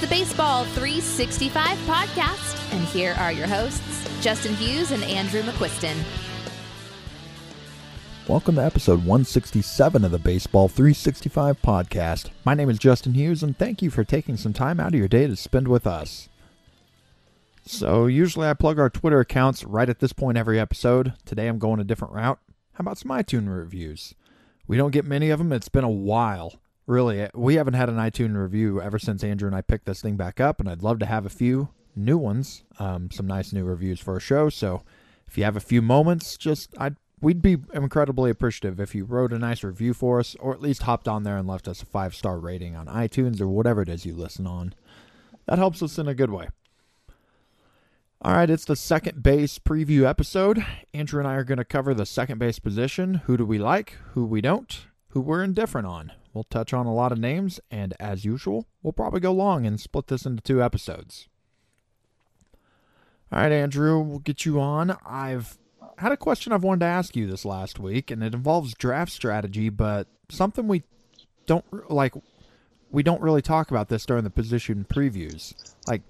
the Baseball 365 podcast, and here are your hosts, Justin Hughes and Andrew McQuiston. Welcome to episode 167 of the Baseball 365 podcast. My name is Justin Hughes, and thank you for taking some time out of your day to spend with us. So, usually I plug our Twitter accounts right at this point every episode. Today I'm going a different route. How about some iTunes reviews? We don't get many of them, it's been a while. Really, we haven't had an iTunes review ever since Andrew and I picked this thing back up, and I'd love to have a few new ones, um, some nice new reviews for our show. So, if you have a few moments, just I'd we'd be incredibly appreciative if you wrote a nice review for us, or at least hopped on there and left us a five star rating on iTunes or whatever it is you listen on. That helps us in a good way. All right, it's the second base preview episode. Andrew and I are going to cover the second base position. Who do we like? Who we don't? Who we're indifferent on? We'll touch on a lot of names, and as usual, we'll probably go long and split this into two episodes. All right, Andrew, we'll get you on. I've had a question I've wanted to ask you this last week, and it involves draft strategy, but something we don't like. We don't really talk about this during the position previews. Like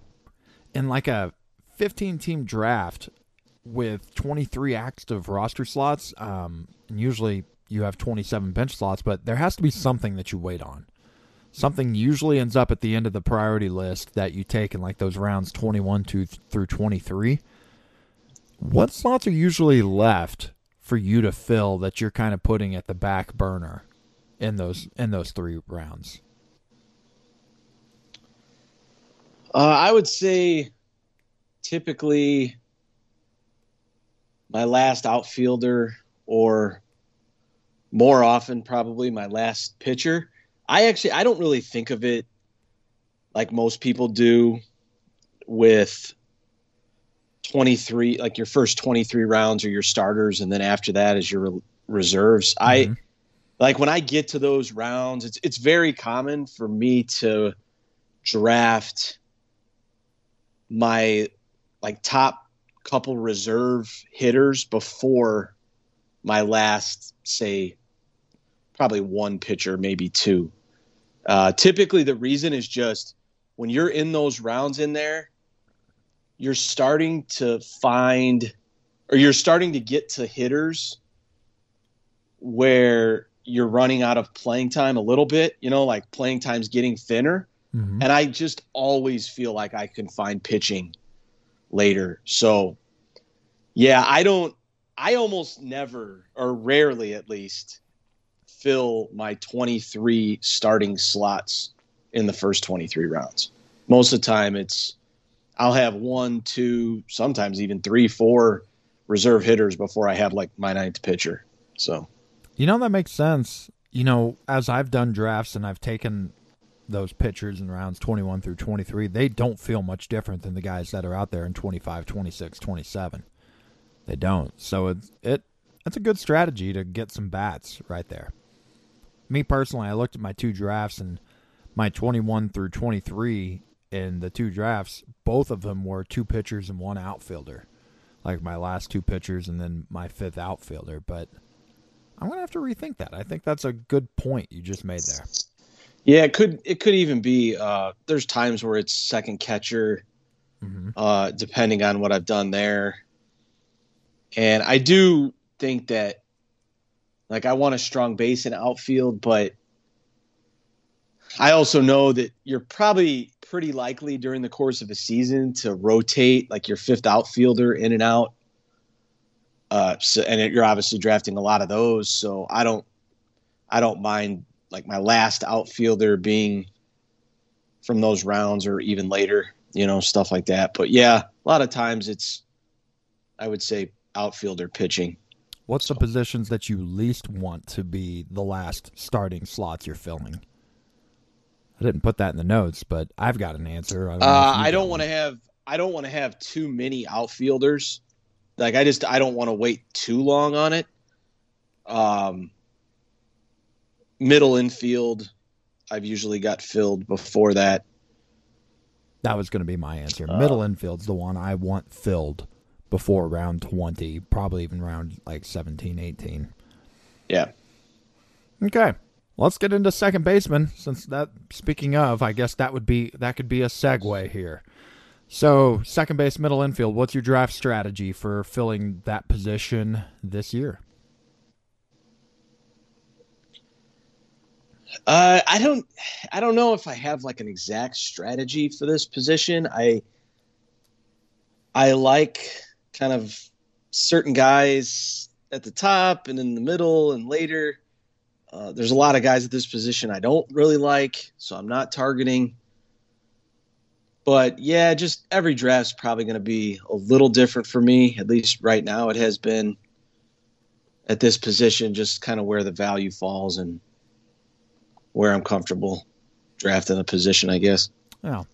in like a 15 team draft with 23 active roster slots, um, and usually you have 27 bench slots, but there has to be something that you wait on. Something usually ends up at the end of the priority list that you take in like those rounds 21 to, through 23. What slots are usually left for you to fill that you're kind of putting at the back burner in those in those three rounds? Uh, I would say typically my last outfielder or more often probably my last pitcher. I actually I don't really think of it like most people do with 23 like your first 23 rounds are your starters and then after that is your re- reserves. Mm-hmm. I like when I get to those rounds it's it's very common for me to draft my like top couple reserve hitters before my last say probably one pitcher maybe two uh, typically the reason is just when you're in those rounds in there you're starting to find or you're starting to get to hitters where you're running out of playing time a little bit you know like playing time's getting thinner mm-hmm. and i just always feel like i can find pitching later. So, yeah, I don't, I almost never, or rarely at least, fill my 23 starting slots in the first 23 rounds. Most of the time, it's, I'll have one, two, sometimes even three, four reserve hitters before I have like my ninth pitcher. So, you know, that makes sense. You know, as I've done drafts and I've taken those pitchers in rounds 21 through 23, they don't feel much different than the guys that are out there in 25, 26, 27. They don't. So it's it it's a good strategy to get some bats right there. Me personally, I looked at my two drafts and my 21 through 23 in the two drafts, both of them were two pitchers and one outfielder. Like my last two pitchers and then my fifth outfielder, but I'm going to have to rethink that. I think that's a good point you just made there. Yeah, it could it could even be uh, there's times where it's second catcher, mm-hmm. uh, depending on what I've done there. And I do think that like I want a strong base in outfield, but I also know that you're probably pretty likely during the course of a season to rotate like your fifth outfielder in and out. Uh, so, and you're obviously drafting a lot of those, so I don't, I don't mind like my last outfielder being from those rounds or even later, you know, stuff like that. But yeah, a lot of times it's, I would say, outfielder pitching. What's the positions that you least want to be the last starting slots you're filling? I didn't put that in the notes, but I've got an answer. I don't, uh, I don't want to have I don't want to have too many outfielders. Like I just I don't want to wait too long on it. Um, middle infield, I've usually got filled before that. That was going to be my answer. Uh, middle infield's the one I want filled before round 20, probably even round like 17, 18. Yeah. Okay. Let's get into second baseman since that speaking of, I guess that would be that could be a segue here. So, second base, middle infield, what's your draft strategy for filling that position this year? Uh, I don't, I don't know if I have like an exact strategy for this position. I, I like kind of certain guys at the top and in the middle and later. Uh, there's a lot of guys at this position I don't really like, so I'm not targeting. But yeah, just every draft's probably going to be a little different for me. At least right now, it has been at this position, just kind of where the value falls and where I'm comfortable drafting a position, I guess. Yeah.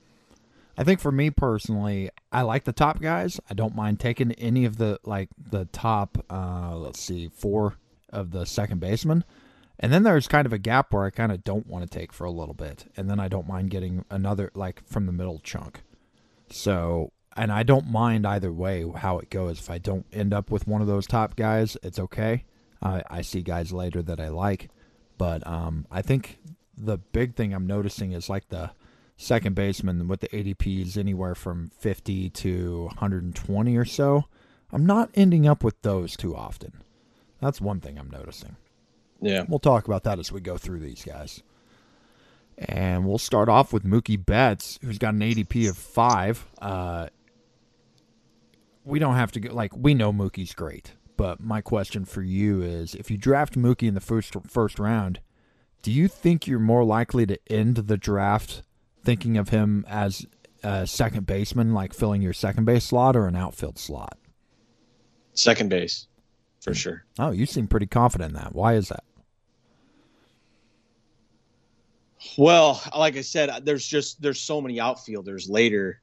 I think for me personally, I like the top guys. I don't mind taking any of the like the top uh let's see, four of the second baseman. And then there's kind of a gap where I kind of don't want to take for a little bit. And then I don't mind getting another like from the middle chunk. So and I don't mind either way how it goes. If I don't end up with one of those top guys, it's okay. I, I see guys later that I like. But um, I think the big thing I'm noticing is like the second baseman with the ADPs anywhere from 50 to 120 or so. I'm not ending up with those too often. That's one thing I'm noticing. Yeah. We'll talk about that as we go through these guys. And we'll start off with Mookie Betts, who's got an ADP of five. Uh, we don't have to go, like, we know Mookie's great. But my question for you is if you draft Mookie in the first first round, do you think you're more likely to end the draft thinking of him as a second baseman, like filling your second base slot, or an outfield slot? Second base, for sure. Oh, you seem pretty confident in that. Why is that? Well, like I said, there's just there's so many outfielders later.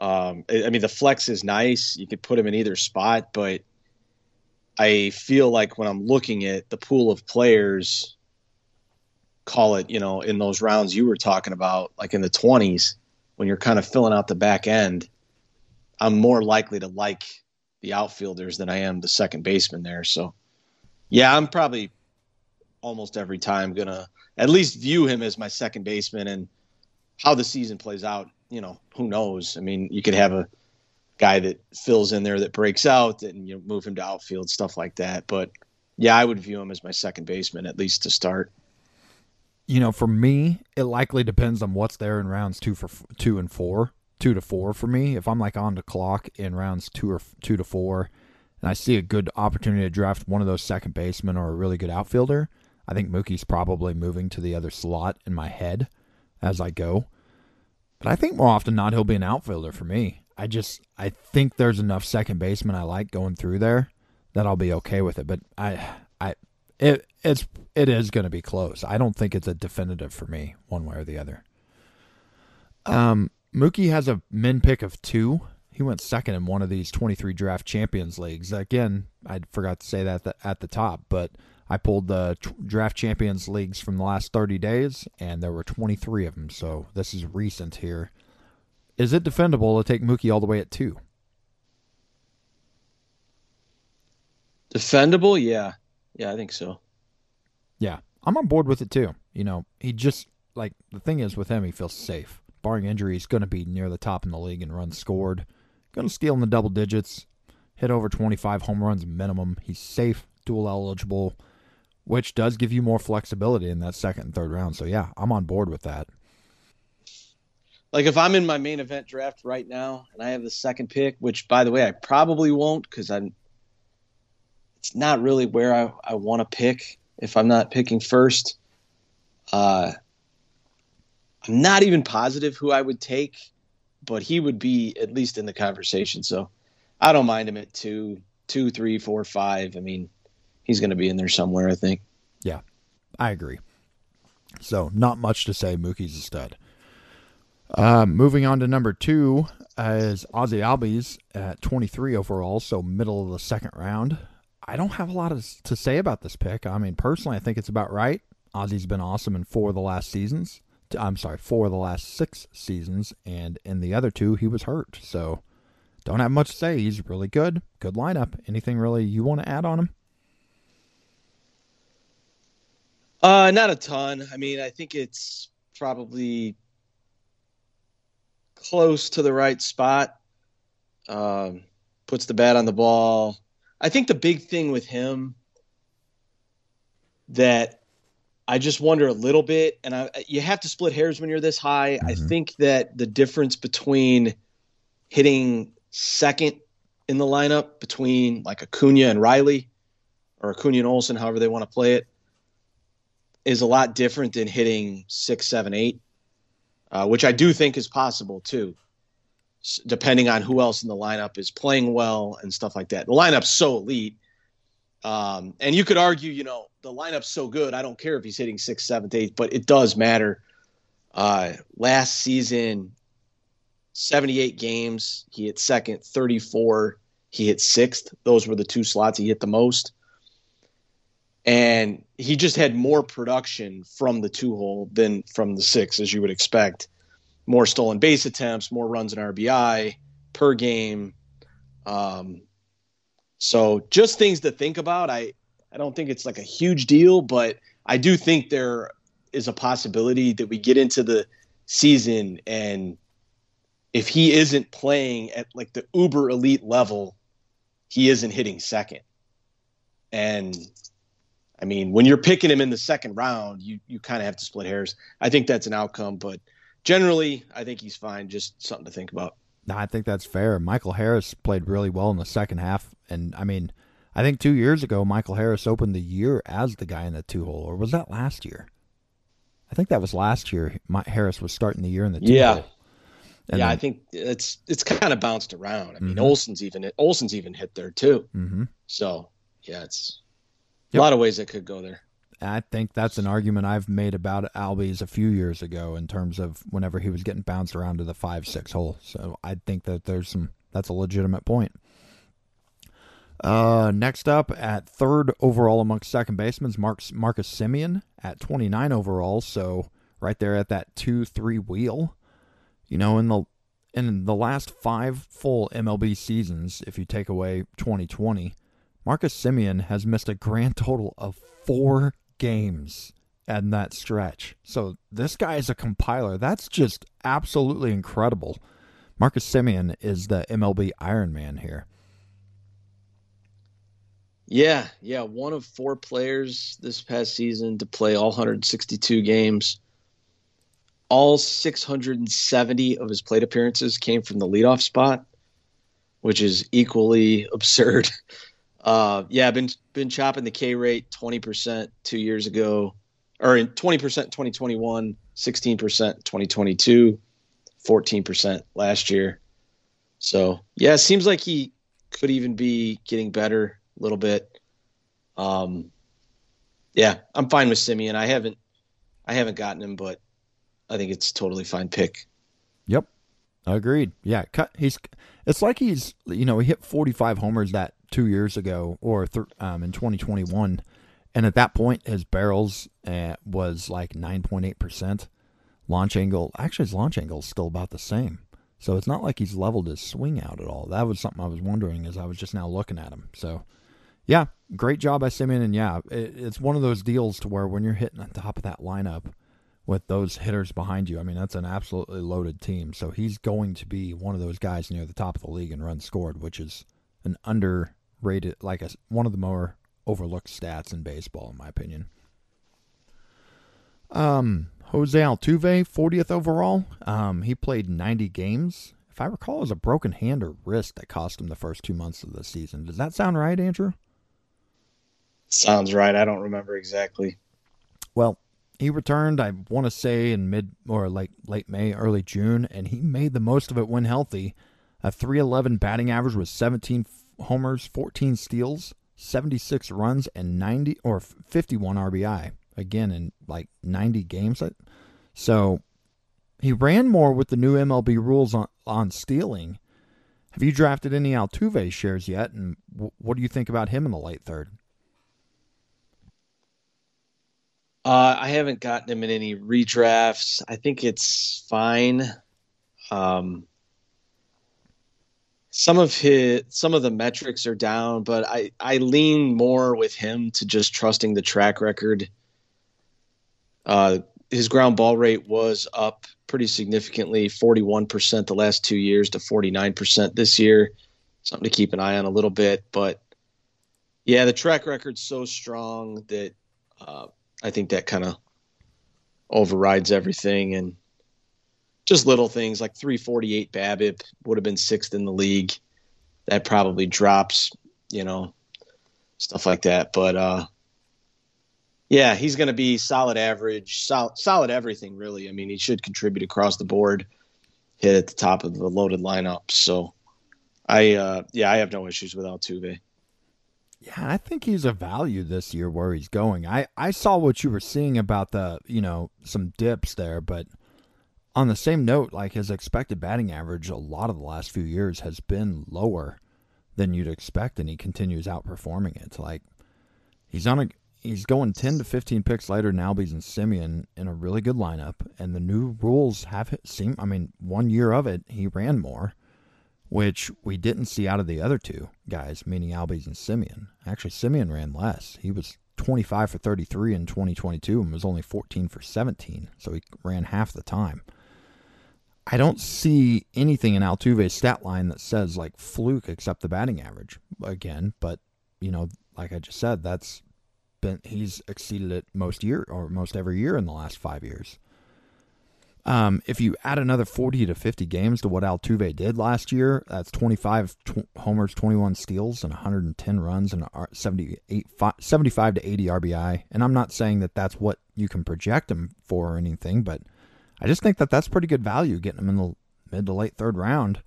Um, I mean, the flex is nice. You could put him in either spot, but I feel like when I'm looking at the pool of players, call it, you know, in those rounds you were talking about, like in the 20s, when you're kind of filling out the back end, I'm more likely to like the outfielders than I am the second baseman there. So, yeah, I'm probably almost every time going to at least view him as my second baseman and how the season plays out, you know, who knows? I mean, you could have a guy that fills in there that breaks out and you know move him to outfield stuff like that. But yeah, I would view him as my second baseman at least to start. You know, for me, it likely depends on what's there in rounds two for two and four, two to four for me. If I'm like on the clock in rounds two or two to four, and I see a good opportunity to draft one of those second basemen or a really good outfielder, I think Mookie's probably moving to the other slot in my head as I go. But I think more often not he'll be an outfielder for me. I just I think there's enough second baseman I like going through there that I'll be okay with it. But I I it it's it is going to be close. I don't think it's a definitive for me one way or the other. Um, Mookie has a min pick of two. He went second in one of these 23 draft champions leagues. Again, I forgot to say that at the top, but I pulled the draft champions leagues from the last 30 days, and there were 23 of them. So this is recent here. Is it defendable to take Mookie all the way at two? Defendable, yeah, yeah, I think so. Yeah, I'm on board with it too. You know, he just like the thing is with him, he feels safe. Barring injury, he's going to be near the top in the league in runs scored. Going to steal in the double digits, hit over 25 home runs minimum. He's safe, dual eligible, which does give you more flexibility in that second and third round. So yeah, I'm on board with that like if I'm in my main event draft right now and I have the second pick, which by the way I probably won't because I'm it's not really where I, I want to pick if I'm not picking first. Uh, I'm not even positive who I would take, but he would be at least in the conversation. So I don't mind him at two, two, three, four, five. I mean, he's going to be in there somewhere, I think. Yeah, I agree. So not much to say. Mookie's a stud. Uh, moving on to number two is Ozzie Albies at 23 overall, so middle of the second round. I don't have a lot of, to say about this pick. I mean, personally, I think it's about right. Ozzie's been awesome in four of the last seasons. I'm sorry, four of the last six seasons, and in the other two, he was hurt. So, don't have much to say. He's really good. Good lineup. Anything really you want to add on him? Uh, not a ton. I mean, I think it's probably close to the right spot. Um, puts the bat on the ball. I think the big thing with him that I just wonder a little bit, and I, you have to split hairs when you're this high. Mm-hmm. I think that the difference between hitting second in the lineup between like Acuna and Riley, or Acuna and Olson, however they want to play it, is a lot different than hitting six, seven, eight, uh, which I do think is possible too, depending on who else in the lineup is playing well and stuff like that. The lineup's so elite. Um, and you could argue, you know, the lineup's so good. I don't care if he's hitting sixth, seventh, eighth, but it does matter. Uh, last season, 78 games, he hit second, 34, he hit sixth. Those were the two slots he hit the most and he just had more production from the two hole than from the six, as you would expect. More stolen base attempts, more runs in RBI per game. Um, so just things to think about. I I don't think it's like a huge deal, but I do think there is a possibility that we get into the season and if he isn't playing at like the uber elite level, he isn't hitting second. And I mean, when you're picking him in the second round, you you kind of have to split hairs. I think that's an outcome, but generally, I think he's fine. Just something to think about. I think that's fair. Michael Harris played really well in the second half, and I mean, I think two years ago, Michael Harris opened the year as the guy in the two hole, or was that last year? I think that was last year. My, Harris was starting the year in the two yeah. hole. And yeah, then, I think it's it's kind of bounced around. I mean, mm-hmm. Olson's even Olson's even hit there too. Mm-hmm. So yeah, it's Yep. A lot of ways it could go there. I think that's an argument I've made about Albies a few years ago in terms of whenever he was getting bounced around to the five six hole. So I think that there's some that's a legitimate point. Uh, next up at third overall amongst second basemen, Marcus, Marcus Semien at 29 overall. So right there at that two three wheel. You know, in the in the last five full MLB seasons, if you take away 2020, Marcus Semien has missed a grand total of four games in that stretch. So this guy is a compiler. That's just absolutely incredible. Marcus Semien is the MLB Iron Man here. Yeah, yeah, one of four players this past season to play all 162 games. All 670 of his plate appearances came from the leadoff spot, which is equally absurd. Uh, yeah, been been chopping the K rate twenty percent two years ago, or in twenty percent twenty twenty one, 16 percent twenty twenty two, 14 percent last year. So yeah, it seems like he could even be getting better a little bit. Um, yeah, I'm fine with Semien. I haven't I haven't gotten him, but I think it's totally fine pick. Yep, agreed. Yeah, cut. He's. It's like he's you know he hit 45 homers that two years ago or th- um, in 2021. And at that point, his barrels uh, was like 9.8%. Launch angle, actually, his launch angle is still about the same. So it's not like he's leveled his swing out at all. That was something I was wondering as I was just now looking at him. So, yeah, great job by Semien. And yeah, it, it's one of those deals to where when you're hitting on top of that lineup with those hitters behind you, I mean, that's an absolutely loaded team. So he's going to be one of those guys near the top of the league in runs scored, which is an under rated like a, one of the more overlooked stats in baseball, in my opinion. Um, Jose Altuve, 40th overall. Um, he played 90 games. If I recall, it was a broken hand or wrist that cost him the first two months of the season. Does that sound right, Andrew? Sounds right. I don't remember exactly. Well, he returned, I want to say, in mid or like late May, early June, and he made the most of it when healthy. A 311 batting average with 17 homers, 14 steals, 76 runs, and 90 or 51 RBI. Again, in like 90 games. So he ran more with the new MLB rules on, on stealing. Have you drafted any Altuve shares yet? And what do you think about him in the late third? Uh, I haven't gotten him in any redrafts. I think it's fine. Um, some of his some of the metrics are down, but I I lean more with him to just trusting the track record Uh, his ground ball rate was up pretty significantly 41% the last two years to 49% this year. Something to keep an eye on a little bit. But yeah, the track record's so strong that uh, I think that kind of overrides everything. And just little things like 348 BABIP would have been sixth in the league. That probably drops, you know, stuff like that. But uh, yeah, he's going to be solid average, solid, solid everything, really. I mean, he should contribute across the board, hit at the top of the loaded lineup. So I, uh, yeah, I have no issues with Altuve. Yeah, I think he's a value this year where he's going. I, I saw what you were seeing about the, you know, some dips there, but – on the same note, like his expected batting average, a lot of the last few years has been lower than you'd expect, and he continues outperforming it. Like he's on a he's going ten to fifteen picks later than Albies and Semien in a really good lineup, and the new rules have seem. I mean, one year of it, he ran more, which we didn't see out of the other two guys, meaning Albies and Semien. Actually, Semien ran less. He was 25 for 33 in 2022 and was only 14 for 17, so he ran half the time. I don't see anything in Altuve's stat line that says like fluke except the batting average again. But you know, like I just said, that's been he's exceeded it most year or most every year in the last five years. Um, if you add another 40 to 50 games to what Altuve did last year, that's 25 tw- homers, 21 steals, and 110 runs, and 78, 75 to 80 RBI. And I'm not saying that that's what you can project him for or anything, but I just think that that's pretty good value getting him in the mid to late third round.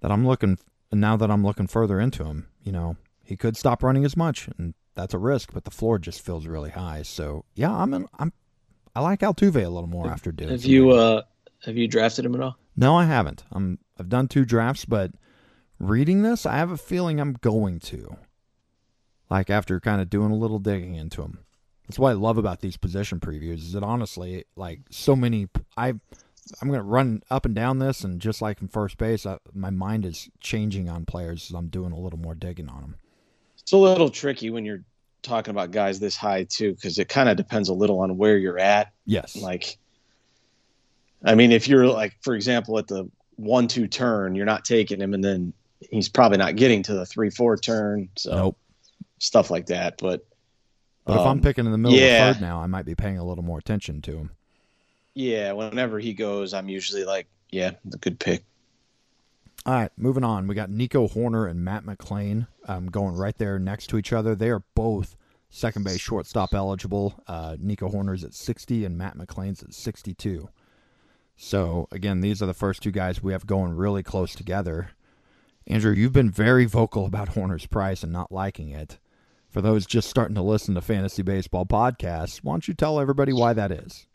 That I'm looking now that I'm looking further into him. You know, he could stop running as much, and that's a risk. But the floor just feels really high. So yeah, I'm in, I'm I like Altuve a little more after doing. Have you uh have you drafted him at all? No, I haven't. I'm I've done two drafts, but reading this, I have a feeling I'm going to. Like after kind of doing a little digging into him. That's what I love about these position previews. Is that honestly, like so many, I, I'm going to run up and down this, and just like in first base, I, my mind is changing on players as I'm doing a little more digging on them. It's a little tricky when you're talking about guys this high too, because it kind of depends a little on where you're at. Yes. Like, I mean, if you're like, for example, at the one-two turn, you're not taking him, and then he's probably not getting to the three-four turn. So nope. stuff like that, but but um, if I'm um, picking in the middle yeah. of the third now, I might be paying a little more attention to him. Yeah, whenever he goes, I'm usually like, yeah, the good pick. All right, moving on. We got Nico Hoerner and Matt McLain um, going right there next to each other. They are both second base shortstop eligible. Uh, Nico Hoerner's at 60 and Matt McLain's at 62. So, again, these are the first two guys we have going really close together. Andrew, you've been very vocal about Hoerner's price and not liking it for those just starting to listen to fantasy baseball podcasts, why don't you tell everybody why that is?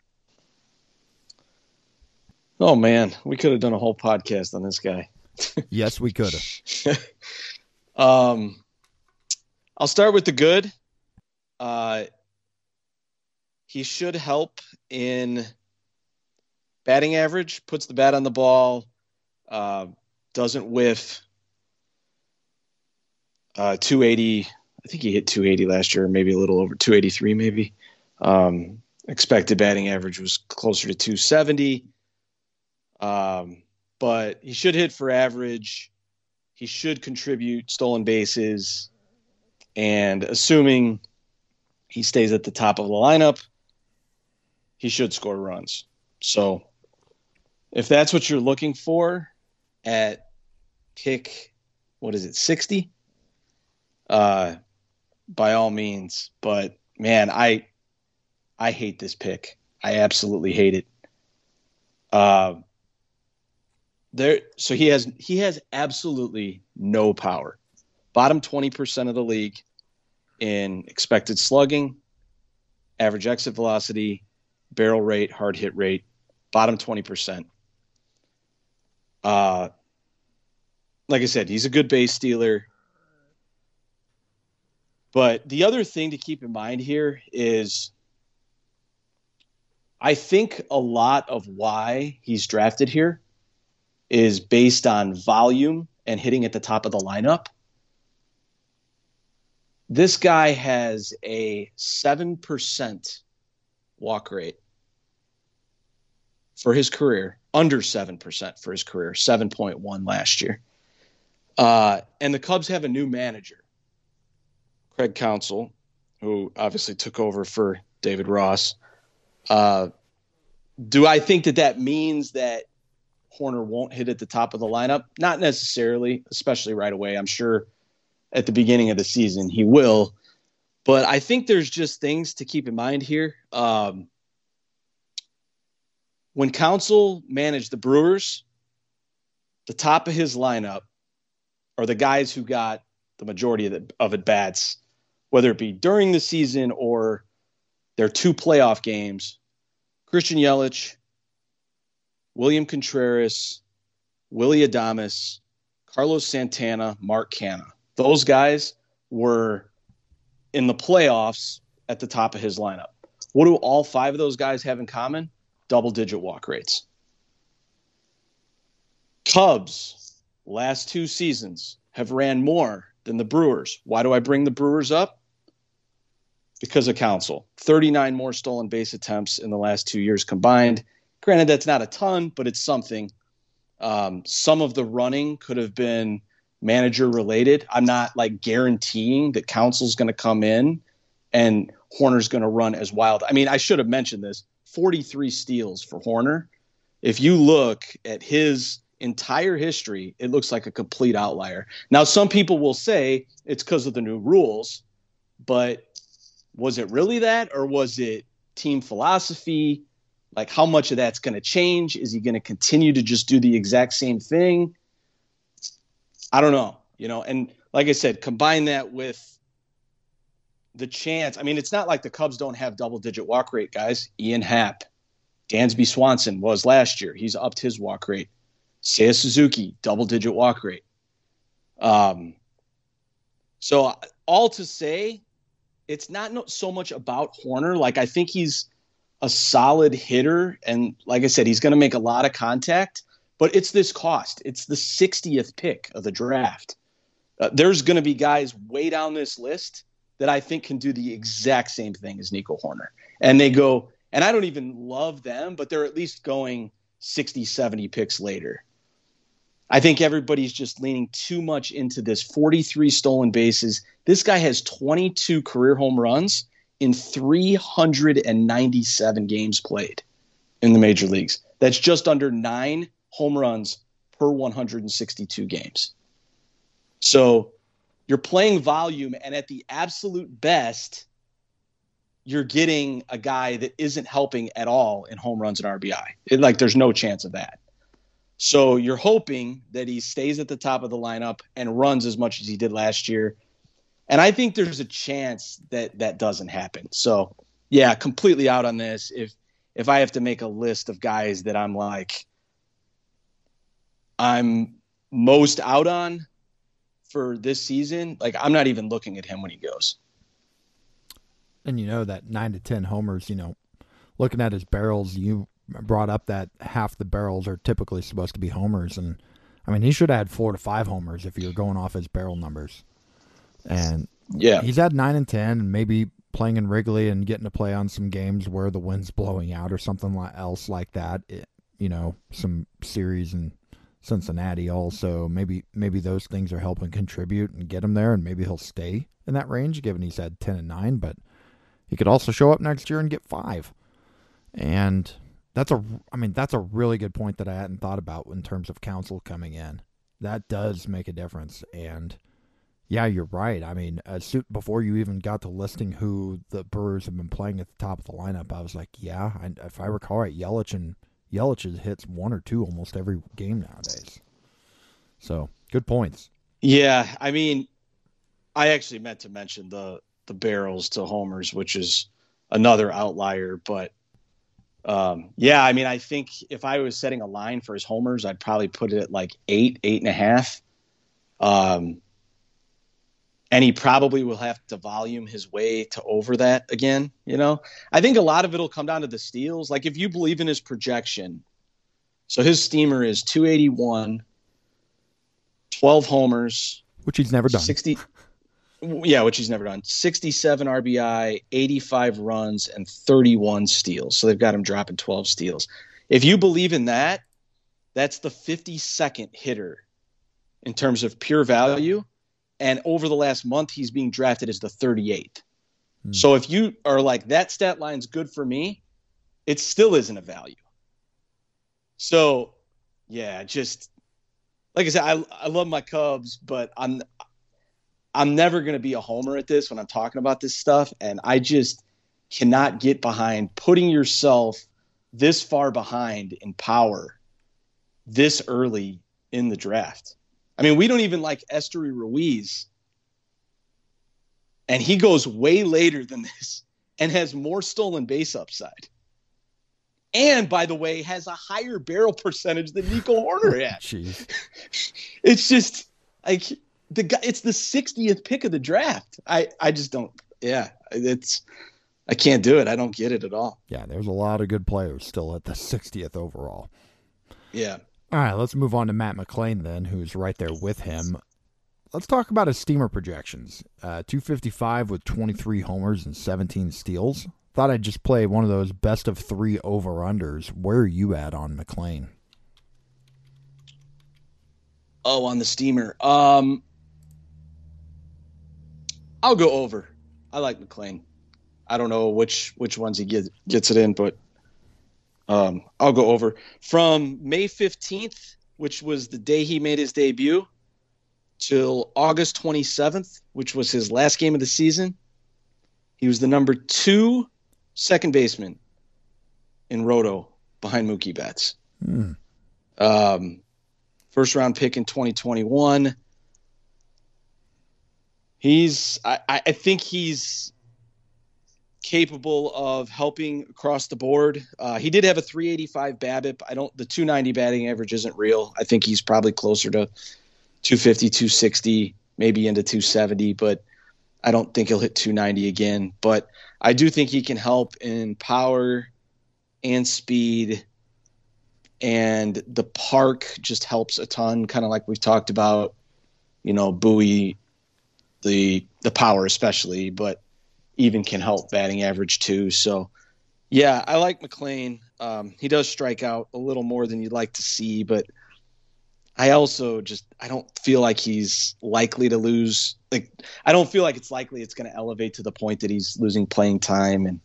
Oh man, we could have done a whole podcast on this guy. yes, we could have. um, I'll start with the good. Uh, he should help in batting average. Puts the bat on the ball. Uh, doesn't whiff. Uh, 280 I think he hit 280 last year, maybe a little over 283, maybe. Um, expected batting average was closer to 270. Um, but he should hit for average. He should contribute stolen bases. And assuming he stays at the top of the lineup, he should score runs. So if that's what you're looking for at pick, what is it, 60? Uh, by all means. But man, I I hate this pick. I absolutely hate it. Uh, there, so he has he has absolutely no power. Bottom twenty percent of the league in expected slugging, average exit velocity, barrel rate, hard hit rate. Bottom twenty percent. Uh, like I said, he's a good base stealer. But the other thing to keep in mind here is I think a lot of why he's drafted here is based on volume and hitting at the top of the lineup. This guy has a 7% walk rate for his career, under 7% for his career, 7.1 last year. Uh, and the Cubs have a new manager, Craig Counsell, who obviously took over for David Ross. Uh, do I think that that means that Hoerner won't hit at the top of the lineup? Not necessarily, especially right away. I'm sure at the beginning of the season he will. But I think there's just things to keep in mind here. Um, when Counsell managed the Brewers, the top of his lineup are the guys who got the majority of, the, of at bats, whether it be during the season or their two playoff games. Christian Yelich, William Contreras, Willy Adames, Carlos Santana, Mark Canha. Those guys were in the playoffs at the top of his lineup. What do all five of those guys have in common? Double digit walk rates. Cubs, last two seasons, have ran more than the Brewers. Why do I bring the Brewers up? Because of Counsell. 39 more stolen base attempts in the last two years combined. Granted, that's not a ton, but it's something. Um, some of the running could have been manager related. I'm not like guaranteeing that Counsell's going to come in and Hoerner's going to run as wild. I mean, I should have mentioned this 43 steals for Hoerner. If you look at his entire history, it looks like a complete outlier. Now, some people will say it's because of the new rules, but was it really that or was it team philosophy? Like, how much of that's going to change? Is he going to continue to just do the exact same thing? I don't know, you know, and like I said, combine that with the chance. I mean, it's not like the Cubs don't have double digit walk rate guys. Ian Happ, Dansby Swanson was last year. He's upped his walk rate. Seiya Suzuki, double digit walk rate. Um, so all to say, it's not so much about Hoerner. Like I think he's a solid hitter, and like I said, he's going to make a lot of contact but it's this cost. It's the 60th pick of the draft. Uh, there's going to be guys way down this list that I think can do the exact same thing as Nico Hoerner. And they go, and I don't even love them, but they're at least going 60, 70 picks later. I think everybody's just leaning too much into this 43 stolen bases. This guy has 22 career home runs in 397 games played in the major leagues. That's just under nine home runs per 162 games. So you're playing volume, and at the absolute best, you're getting a guy that isn't helping at all in home runs and RBI. It, like there's no chance of that. So you're hoping that he stays at the top of the lineup and runs as much as he did last year. And I think there's a chance that that doesn't happen. So yeah, completely out on this. If if I have to make a list of guys that I'm like, I'm most out on for this season, like I'm not even looking at him when he goes. And you know that nine to ten homers, you know, looking at his barrels, you brought up that half the barrels are typically supposed to be homers, and I mean he should have had four to five homers if you're going off his barrel numbers. And yeah, he's had nine and ten, and maybe playing in Wrigley and getting to play on some games where the wind's blowing out or something else like that. It, you know, some series in Cincinnati also. Maybe maybe those things are helping contribute and get him there, and maybe he'll stay in that range, given he's had ten and nine. But he could also show up next year and get five. And that's a I mean that's a really good point that I hadn't thought about in terms of Counsell coming in. That does make a difference. And yeah, you're right. I mean, as before you even got to listing who the Brewers have been playing at the top of the lineup, I was like, yeah, I, if I recall right, Yelich and Yelich hits one or two almost every game nowadays. So good points. Yeah, I mean, I actually meant to mention the the barrels to homers, which is another outlier. But um, yeah, I mean, I think if I was setting a line for his homers, I'd probably put it at like eight, eight and a half. Um, and he probably will have to volume his way to over that again. You know, I think a lot of it'll come down to the steals. Like if you believe in his projection, so his steamer is 281, 12 homers, which he's never done. 60, yeah, which he's never done. 67 RBI, 85 runs, and 31 steals. So they've got him dropping 12 steals. If you believe in that, that's the 52nd hitter in terms of pure value. And over the last month, he's being drafted as the 38th. Hmm. So if you are like, that stat line's good for me, it still isn't a value. So, yeah, just like I said, I, I love my Cubs, but I'm I'm never going to be a homer at this when I'm talking about this stuff. And I just cannot get behind putting yourself this far behind in power this early in the draft. I mean, we don't even like Esteury Ruiz. And he goes way later than this and has more stolen base upside. And by the way, has a higher barrel percentage than Nico Hoerner oh, had. Jeez. it's just like the guy it's the 60th pick of the draft. I I just don't yeah, it's I can't do it. I don't get it at all. Yeah, there's a lot of good players still at the 60th overall. Yeah. All right, let's move on to Matt McLain then, who's right there with him. Let's talk about his steamer projections. Uh, 255 with 23 homers and 17 steals. Thought I'd just play one of those best of three over unders. Where are you at on McLain? Oh, on the steamer. Um, I'll go over. I like McLain. I don't know which which ones he gets gets it in, but um, I'll go over from May fifteenth, which was the day he made his debut, till August twenty seventh, which was his last game of the season. He was the number two second baseman in Roto behind Mookie Betts. Hmm. Um, first round pick in 2021 he's I, I think he's capable of helping across the board. Uh, he did have a 385 BABIP. I don't the 290 batting average isn't real. I think he's probably closer to 250, 260, maybe into 270, but I don't think he'll hit 290 again. But I do think he can help in power and speed. And the park just helps a ton, kind of like we've talked about, you know, Bowie the the power especially, but even can help batting average too. So yeah, I like McLain. Um, he does strike out a little more than you'd like to see, but I also just I don't feel like he's likely to lose. Like I don't feel like it's likely it's going to elevate to the point that he's losing playing time and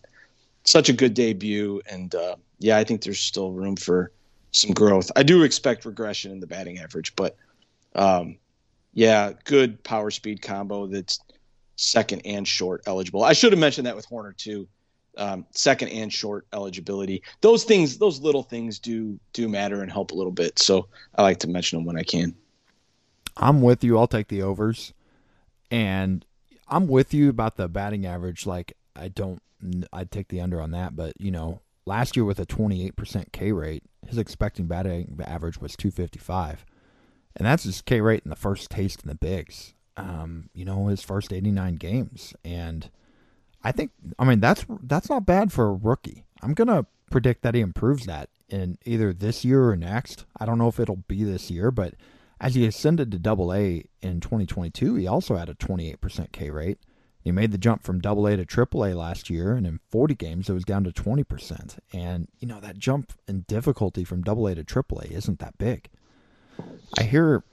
such a good debut. And uh, yeah, I think there's still room for some growth. I do expect regression in the batting average, but um, yeah, good power speed combo that's second and short eligible. I should have mentioned that with Hoerner too. Um, second and short eligibility. Those things, those little things do do matter and help a little bit. So I like to mention them when I can. I'm with you. I'll take the overs, and I'm with you about the batting average. Like I don't, I'd take the under on that. But you know, last year with a 28% K rate, his expecting batting average was 255 and that's his K rate in the first taste in the bigs. Um, you know, his first 89 games, and I think, I mean, that's that's not bad for a rookie. I'm gonna predict that he improves that in either this year or next. I don't know if it'll be this year, but as he ascended to Double A in 2022, he also had a 28% K rate. He made the jump from Double A to Triple A last year, and in 40 games, it was down to 20%. And you know that jump in difficulty from Double A to Triple A isn't that big. I hear.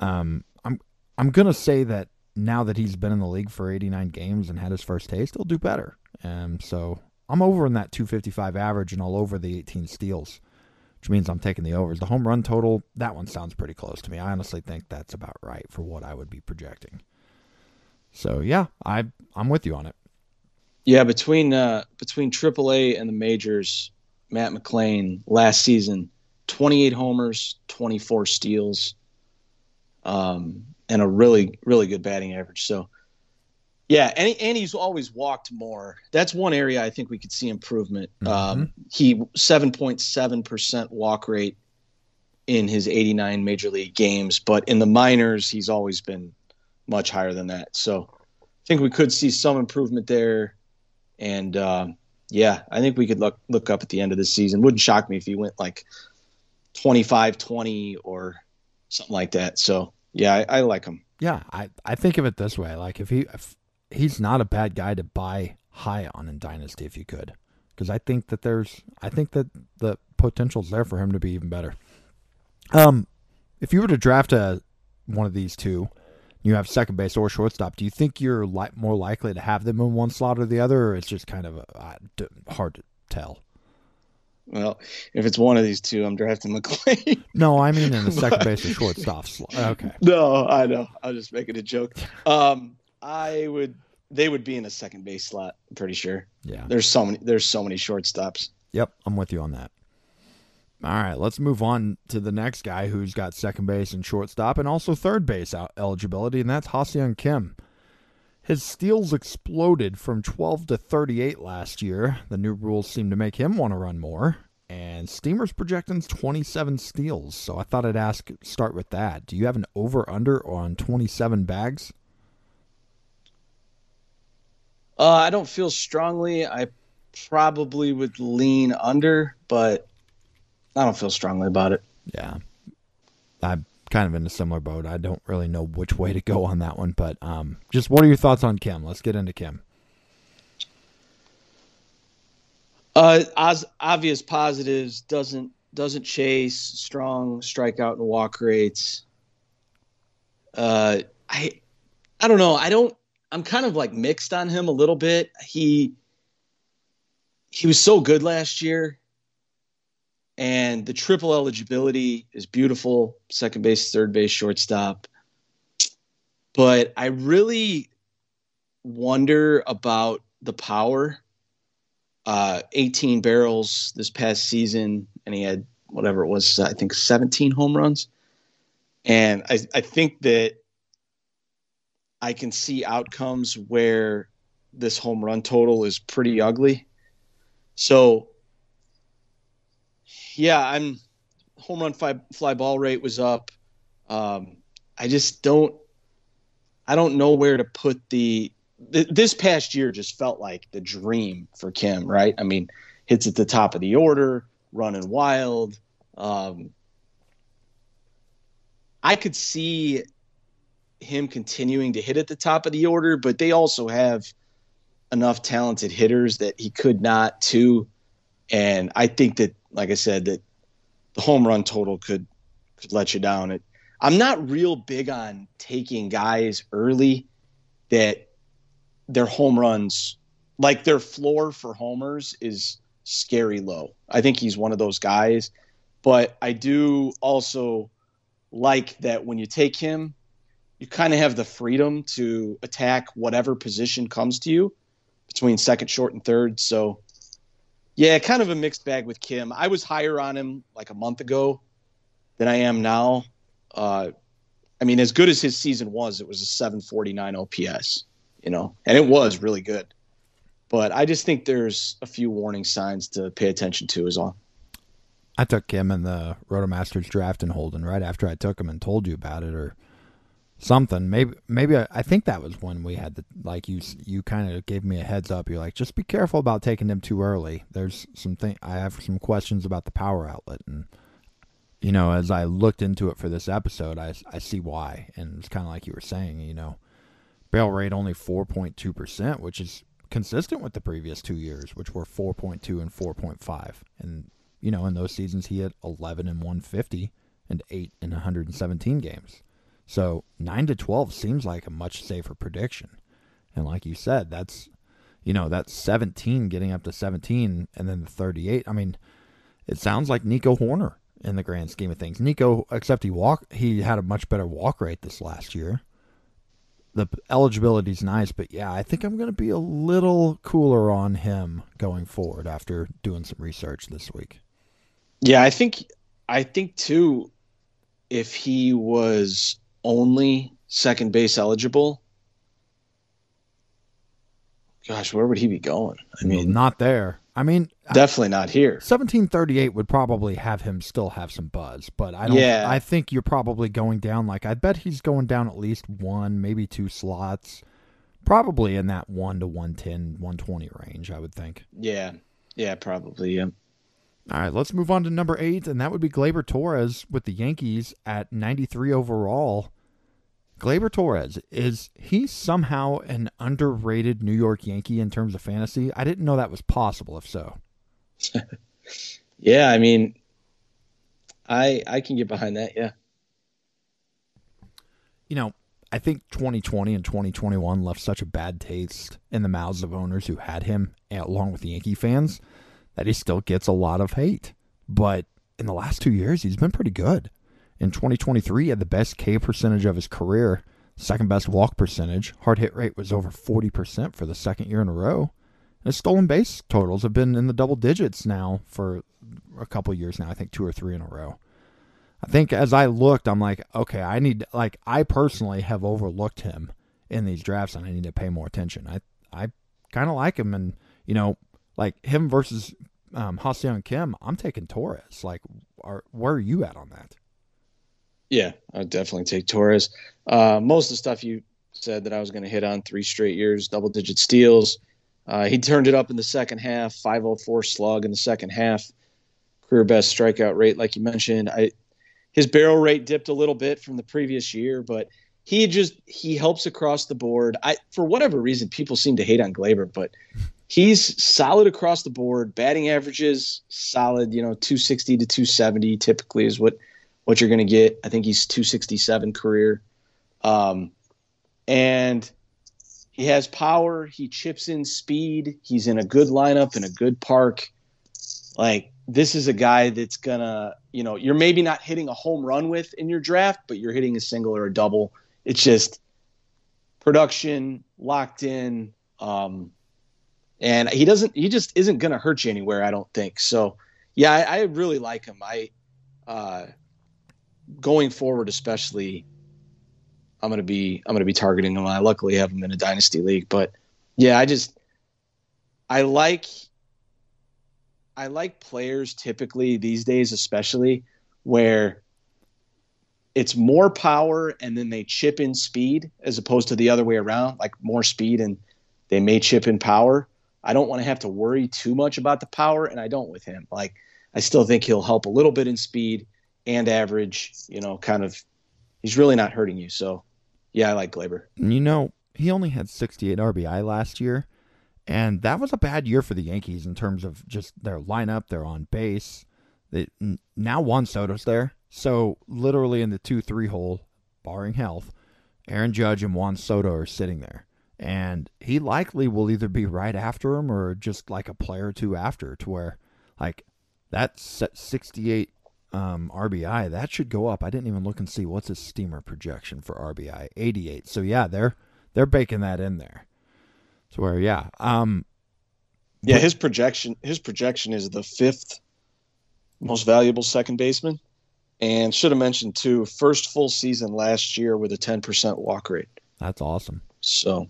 Um, I'm I'm gonna say that now that he's been in the league for 89 games and had his first taste, he'll do better. Um, so I'm over in that 255 average and all over the 18 steals, which means I'm taking the overs. The home run total, that one sounds pretty close to me. I honestly think that's about right for what I would be projecting. So yeah, I I'm with you on it. Yeah, between uh, between AAA and the majors, Matt McLain last season 28 homers, 24 steals, um, and a really, really good batting average. So, yeah, and, and he's always walked more. That's one area I think we could see improvement. Mm-hmm. Um, he 7.7% walk rate in his 89 major league games, but in the minors, he's always been much higher than that. So, I think we could see some improvement there. And uh, yeah, I think we could look look up at the end of the season. Wouldn't shock me if he went like 25 20 or something like that. So, yeah, I, I like him. Yeah, I, I think of it this way like if he if he's not a bad guy to buy high on in dynasty if you could. because I think that there's I think that the potential's there for him to be even better. Um, if you were to draft a one of these two, you have second base or shortstop. Do you think you're li- more likely to have them in one slot or the other, or it's just kind of uh, hard to tell? Well, if it's one of these two, I'm drafting McLain. no, I mean in the second base or shortstop slot. Okay. No, I know. I was just making a joke. Um, I would. They would be in a second base slot. I'm pretty sure. Yeah. There's so many. There's so many shortstops. Yep, I'm with you on that. All right, let's move on to the next guy who's got second base and shortstop and also third base eligibility, and that's Ha-Seong Kim. His steals exploded from 12 to 38 last year. The new rules seem to make him want to run more. And Steamer's projecting 27 steals. So I thought I'd ask, start with that. Do you have an over under on 27 bags? Uh, I don't feel strongly. I probably would lean under, but I don't feel strongly about it. Yeah. I'm kind of in a similar boat. I don't really know which way to go on that one, but um, just what are your thoughts on Kim? Let's get into Kim. Uh, as obvious positives doesn't doesn't chase strong strikeout and walk rates. Uh, I I don't know. I don't. I'm kind of like mixed on him a little bit. He he was so good last year and the triple eligibility is beautiful second base, third base, shortstop. But I really wonder about the power. Uh, 18 barrels this past season, and he had whatever it was, I think 17 home runs. And I, I think that I can see outcomes where this home run total is pretty ugly. So yeah, I'm home run fly, fly ball rate was up. Um, I just don't I don't know where to put the th- this past year just felt like the dream for Kim, right? I mean, hits at the top of the order, running wild. Um, I could see him continuing to hit at the top of the order, but they also have enough talented hitters that he could not too. And I think that like I said, that the home run total could could let you down. It, I'm not real big on taking guys early that their home runs, like their floor for homers, is scary low. I think he's one of those guys, but I do also like that when you take him, you kind of have the freedom to attack whatever position comes to you between second, short, and third. So yeah, kind of a mixed bag with Kim. I was higher on him like a month ago than I am now. Uh, I mean, as good as his season was, it was a 749 OPS, you know, and it was really good. But I just think there's a few warning signs to pay attention to, is all. I took Kim in the Rotomasters draft in Holden right after I took him and told you about it, or something. Maybe maybe I, I, think that was when we had the like you you kind of gave me a heads up. You're like, just be careful about taking them too early. There's some thing I have some questions about the power outlet, and you know, as I looked into it for this episode, I I see why, and it's kind of like you were saying, you know, barrel rate only four point two percent, which is consistent with the previous two years, which were four point two and four point five, and you know, in those seasons he had eleven and one fifty and eight in 117 games. So 9 to 12 seems like a much safer prediction. And like you said, that's you know, that's 17 getting up to 17 and then the 38. I mean, it sounds like Nico Hoerner in the grand scheme of things. Nico, except he walk, he had a much better walk rate this last year. The eligibility's nice, but yeah, I think I'm going to be a little cooler on him going forward after doing some research this week. Yeah, I think I think too if he was only second base eligible, gosh, where would he be going? I mean, not there. I mean, definitely not here. 1738 would probably have him still have some buzz, but I don't. Yeah. I think you're probably going down. Like I bet he's going down at least one, maybe two slots, probably in that one to 110, 120 range. I would think. Yeah, yeah, probably. Yeah. All right, let's move on to number eight, and that would be Gleyber Torres with the Yankees at 93 overall. Gleyber Torres, is he somehow an underrated New York Yankee in terms of fantasy? I didn't know that was possible, if so. yeah, I mean, I I can get behind that. Yeah. You know, I think 2020 and 2021 left such a bad taste in the mouths of owners who had him, along with the Yankee fans, that he still gets a lot of hate. But in the last two years, he's been pretty good. In 2023, he had the best K percentage of his career, second best walk percentage. Hard hit rate was over 40% for the second year in a row. And His stolen base totals have been in the double digits now for a couple years now. I think two or three in a row. I think as I looked, I'm like, okay, I need like I personally have overlooked him in these drafts, and I need to pay more attention. I I kind of like him, and you know, like him versus um, Ha-Seong Kim. I'm taking Torres. Like, are where are you at on that? Yeah, I'd definitely take Torres. Uh, most of the stuff you said that I was going to hit on three straight years, double digit steals. Uh, he turned it up in the second half, 504 slug in the second half, career best strikeout rate, like you mentioned. I his barrel rate dipped a little bit from the previous year, but he just he helps across the board. I for whatever reason people seem to hate on Gleyber, but he's solid across the board. Batting averages solid, you know, 260 to 270 typically is what what you're going to get. I think he's 267 career. Um, and he has power. He chips in speed. He's in a good lineup in a good park. Like this is a guy that's gonna, you know, you're maybe not hitting a home run with in your draft, but you're hitting a single or a double. It's just production locked in. Um, and he doesn't, he just isn't gonna hurt you anywhere. I don't think so. Yeah, I, I really like him. I, uh, going forward, especially, I'm gonna be I'm gonna be targeting him. I luckily have him in a dynasty league, but yeah, I just I like I like players typically these days, especially where it's more power and then they chip in speed as opposed to the other way around, like more speed and they may chip in power. I don't want to have to worry too much about the power, and I don't with him. Like I still think he'll help a little bit in speed and average. You know, kind of. He's really not hurting you. So, yeah, I like Gleyber. You know, he only had 68 RBI last year, and that was a bad year for the Yankees in terms of just their lineup. They're on base. They, now Juan Soto's there, so literally in the two-three hole, barring health, Aaron Judge and Juan Soto are sitting there and he likely will either be right after him or just like a player or two after to where like that 68 um, RBI that should go up. I didn't even look and see what's his steamer projection for RBI 88. So yeah, they're they're baking that in there. So where yeah, um, yeah, his projection his projection is the fifth most valuable second baseman, and should have mentioned too, first full season last year with a 10% walk rate. That's awesome. So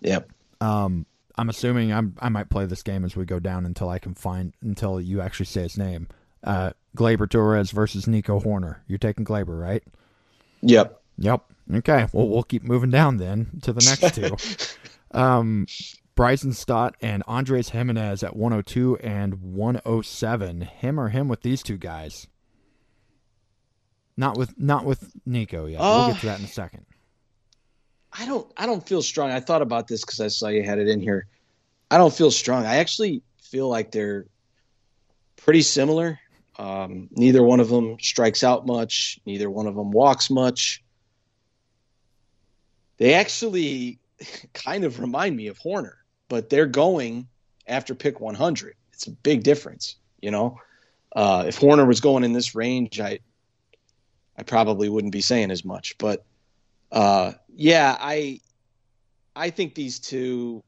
Yep. Um, I'm assuming I'm I might play this game as we go down until I can find until you actually say his name. Uh, Gleyber Torres versus Nico Hoerner. You're taking Gleyber, right? Yep. Yep. Okay. Well, we'll keep moving down then to the next two. um, Bryson Stott and Andres Gimenez at 102 and 107. Him or him with these two guys. Not with not with Nico yet. Uh, we'll get to that in a second. I don't I don't feel strong. I thought about this because I saw you had it in here. I don't feel strong. I actually feel like they're pretty similar. Um, neither one of them strikes out much. Neither one of them walks much. They actually kind of remind me of Hoerner, but they're going after pick 100. It's a big difference, you know. Uh, if Hoerner was going in this range, I I probably wouldn't be saying as much. But uh, yeah, I I think these two.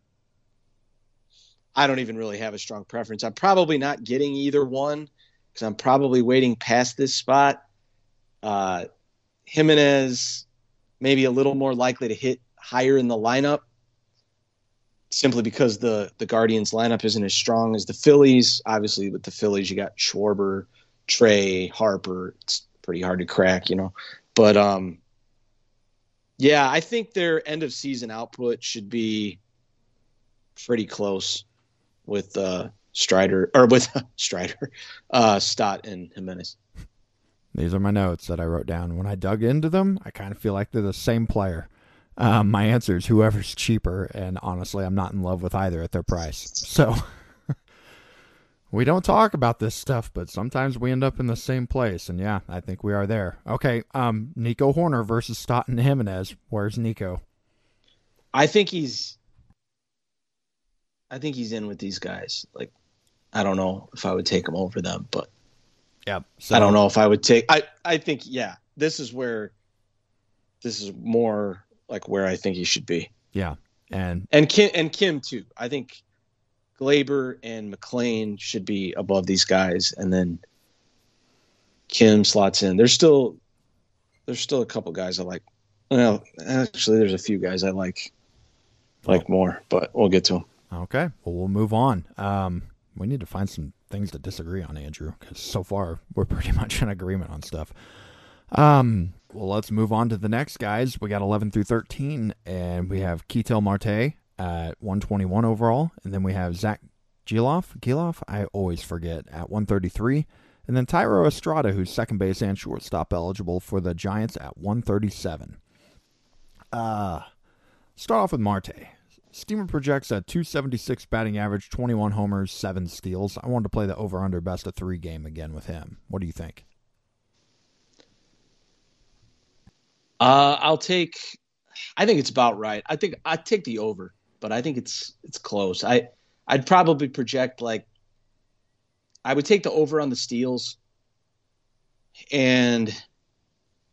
I don't even really have a strong preference. I'm probably not getting either one because I'm probably waiting past this spot. Uh, Gimenez maybe a little more likely to hit higher in the lineup simply because the the Guardians lineup isn't as strong as the Phillies. Obviously, with the Phillies, you got Schwarber, Trea, Harper. It's pretty hard to crack, you know. But um, yeah, I think their end of season output should be pretty close with uh, Strider or with Strider, uh, Stott and Gimenez. These are my notes that I wrote down. When I dug into them, I kind of feel like they're the same player. Um, my answer is whoever's cheaper, and honestly, I'm not in love with either at their price. So we don't talk about this stuff, but sometimes we end up in the same place. And yeah, I think we are there. Okay, um, Nico Hoerner versus Staten Gimenez. Where's Nico? I think he's. I think he's in with these guys. Like, I don't know if I would take him over them, but yeah, so, I don't know if I would take. I I think yeah, this is where. This is more like where I think he should be. Yeah, and and Kim and Kim too. I think Gleyber and McLain should be above these guys, and then Kim slots in. There's still there's still a couple guys I like. Well, actually, there's a few guys I like like more, but we'll get to them. Okay, well, we'll move on. Um, we need to find some things to disagree on, Andrew, because so far we're pretty much in agreement on stuff. Um, well, let's move on to the next guys. We got 11 through 13, and we have Ketel Marte at 121 overall, and then we have Zack Gelof. Gelof, I always forget at 133, and then Thairo Estrada, who's second base and shortstop eligible for the Giants at 137. Uh, start off with Marte. Steamer projects a 276 batting average, 21 homers, 7 steals. I wanted to play the over under best of three game again with him. What do you think? Uh, I'll take. I think it's about right. I think I take the over, but I think it's it's close. I I'd probably project like I would take the over on the steals, and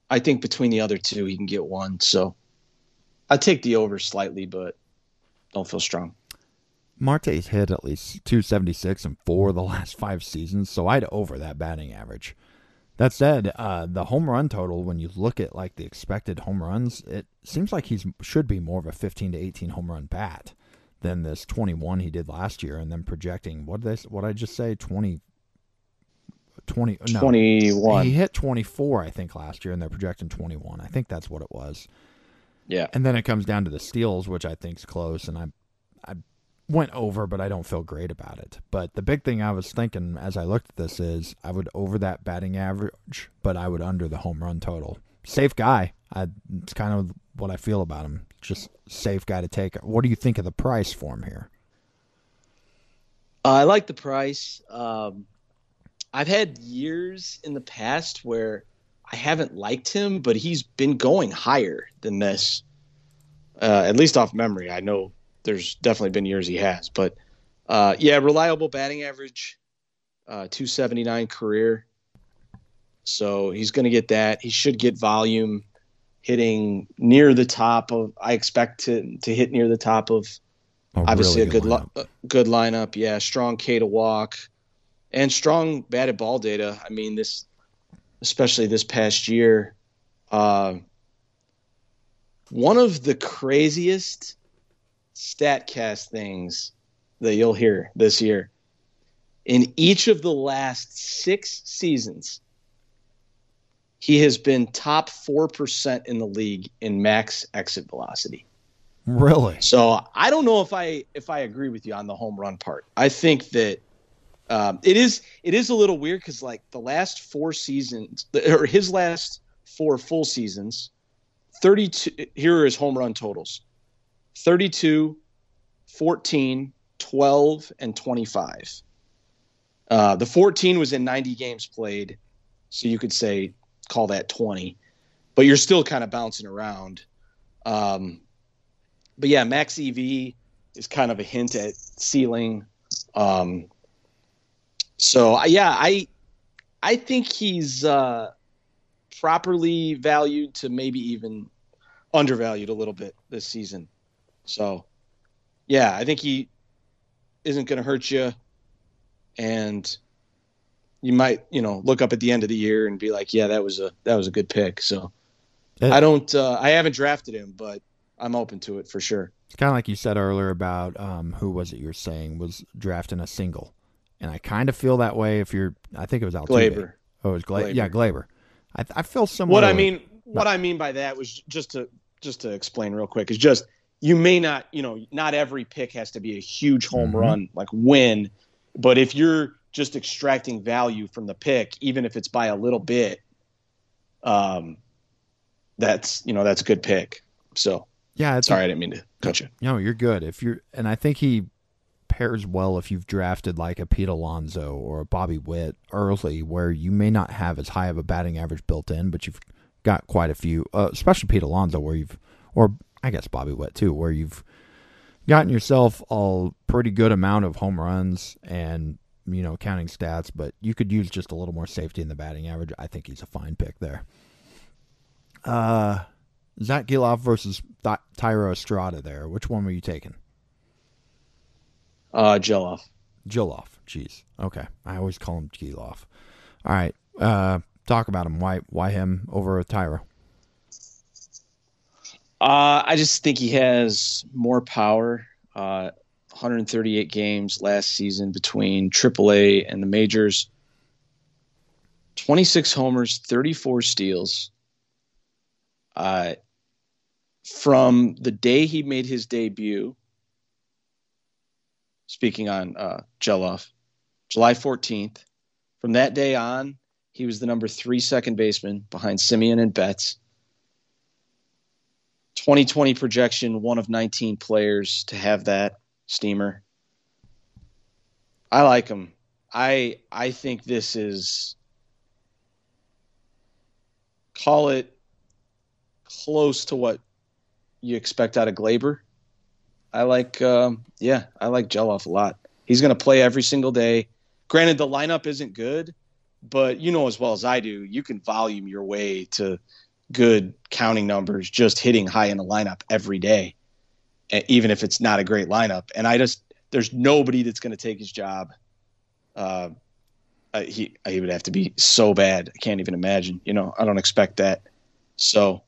I think between the other two he can get one. So I'd take the over slightly, but don't feel strong. Marte's hit at least 276 in four of the last five seasons, so I'd over that batting average. That said, uh, the home run total, when you look at like the expected home runs, it seems like he should be more of a 15 to 18 home run bat than this 21 he did last year, and then projecting what did they, what I just say 20. 20 no, 21 he hit 24 i think last year and they're projecting 21 i think that's what it was yeah and then it comes down to the steals which i think's close and i i went over, but I don't feel great about it. But the big thing I was thinking as I looked at this is I would over that batting average, but I would under the home run total. Safe guy. I, it's kind of what I feel about him. Just safe guy to take. What do you think of the price for him here? Uh, I like the price. Um, I've had years in the past where I haven't liked him, but he's been going higher than this. Uh, at least off memory, I know there's definitely been years he has, but uh, yeah, reliable batting average, uh, 279 career. So he's going to get that. He should get volume, hitting near the top of. I expect to to hit near the top of. Obviously, really good a good lineup. Li- good lineup. Yeah, strong K to walk, and strong batted ball data. I mean, this, especially this past year, uh, one of the craziest statcast things that you'll hear this year. In each of the last six seasons, he has been top 4% in the league in max exit velocity. Really? So I don't know if I if I agree with you on the home run part. I think that um, it is it is a little weird because like the last four seasons or his last four full seasons, thirty two. Here are his home run totals: 32, 14, 12, and 25. Uh, the 14 was in 90 games played, so you could say call that 20, but you're still kind of bouncing around. Um, but yeah, max EV is kind of a hint at ceiling. Um, so yeah, I I think he's uh, properly valued to maybe even undervalued a little bit this season. So, yeah, I think he isn't going to hurt you, and you might, you know, look up at the end of the year and be like, yeah, that was a that was a good pick. So, it, I don't, uh, I haven't drafted him, but I'm open to it for sure. It's kind of like you said earlier about um, who was it you were saying was drafting a single, and I kind of feel that way if you're. I think it was Altuve. Gleyber. Oh, it was Gla- Gleyber. Yeah, Gleyber. I, I feel similar. What I mean, what I mean by that was just to just to explain real quick is just you may not, you know, not every pick has to be a huge home mm-hmm. run, like win. But if you're just extracting value from the pick, even if it's by a little bit, um, that's you know that's a good pick. So yeah, sorry, I didn't mean to cut you. No, you're good. If you're, and I think he pairs well if you've drafted like a Pete Alonso or a Bobby Witt early, where you may not have as high of a batting average built in, but you've got quite a few, uh, especially Pete Alonso, where you've, or I guess Bobby Witt too, where you've gotten yourself a pretty good amount of home runs and you know counting stats, but you could use just a little more safety in the batting average. I think he's a fine pick there. Uh, Zack Gelof versus Th- Thairo Estrada. There, which one were you taking? Uh, Gelof. Gelof. Jeez. Okay, I always call him Gelof. All right. Uh, talk about him. Why? Why him over Thairo? Uh, I just think he has more power. Uh, 138 games last season between AAA and the majors. 26 homers, 34 steals. Uh, from the day he made his debut, speaking on uh, Gelof, July 14th, from that day on, he was the number three second baseman behind Semien and Betts. 2020 projection, one of 19 players to have that steamer. I like him. I I think this is call it close to what you expect out of Gleyber. I like um, yeah, I like Gelof a lot. He's going to play every single day. Granted, the lineup isn't good, but you know as well as I do, you can volume your way to good counting numbers just hitting high in the lineup every day, even if it's not a great lineup. And I just there's nobody that's going to take his job. Uh, he he would have to be so bad. I can't even imagine. You know, I don't expect that. So,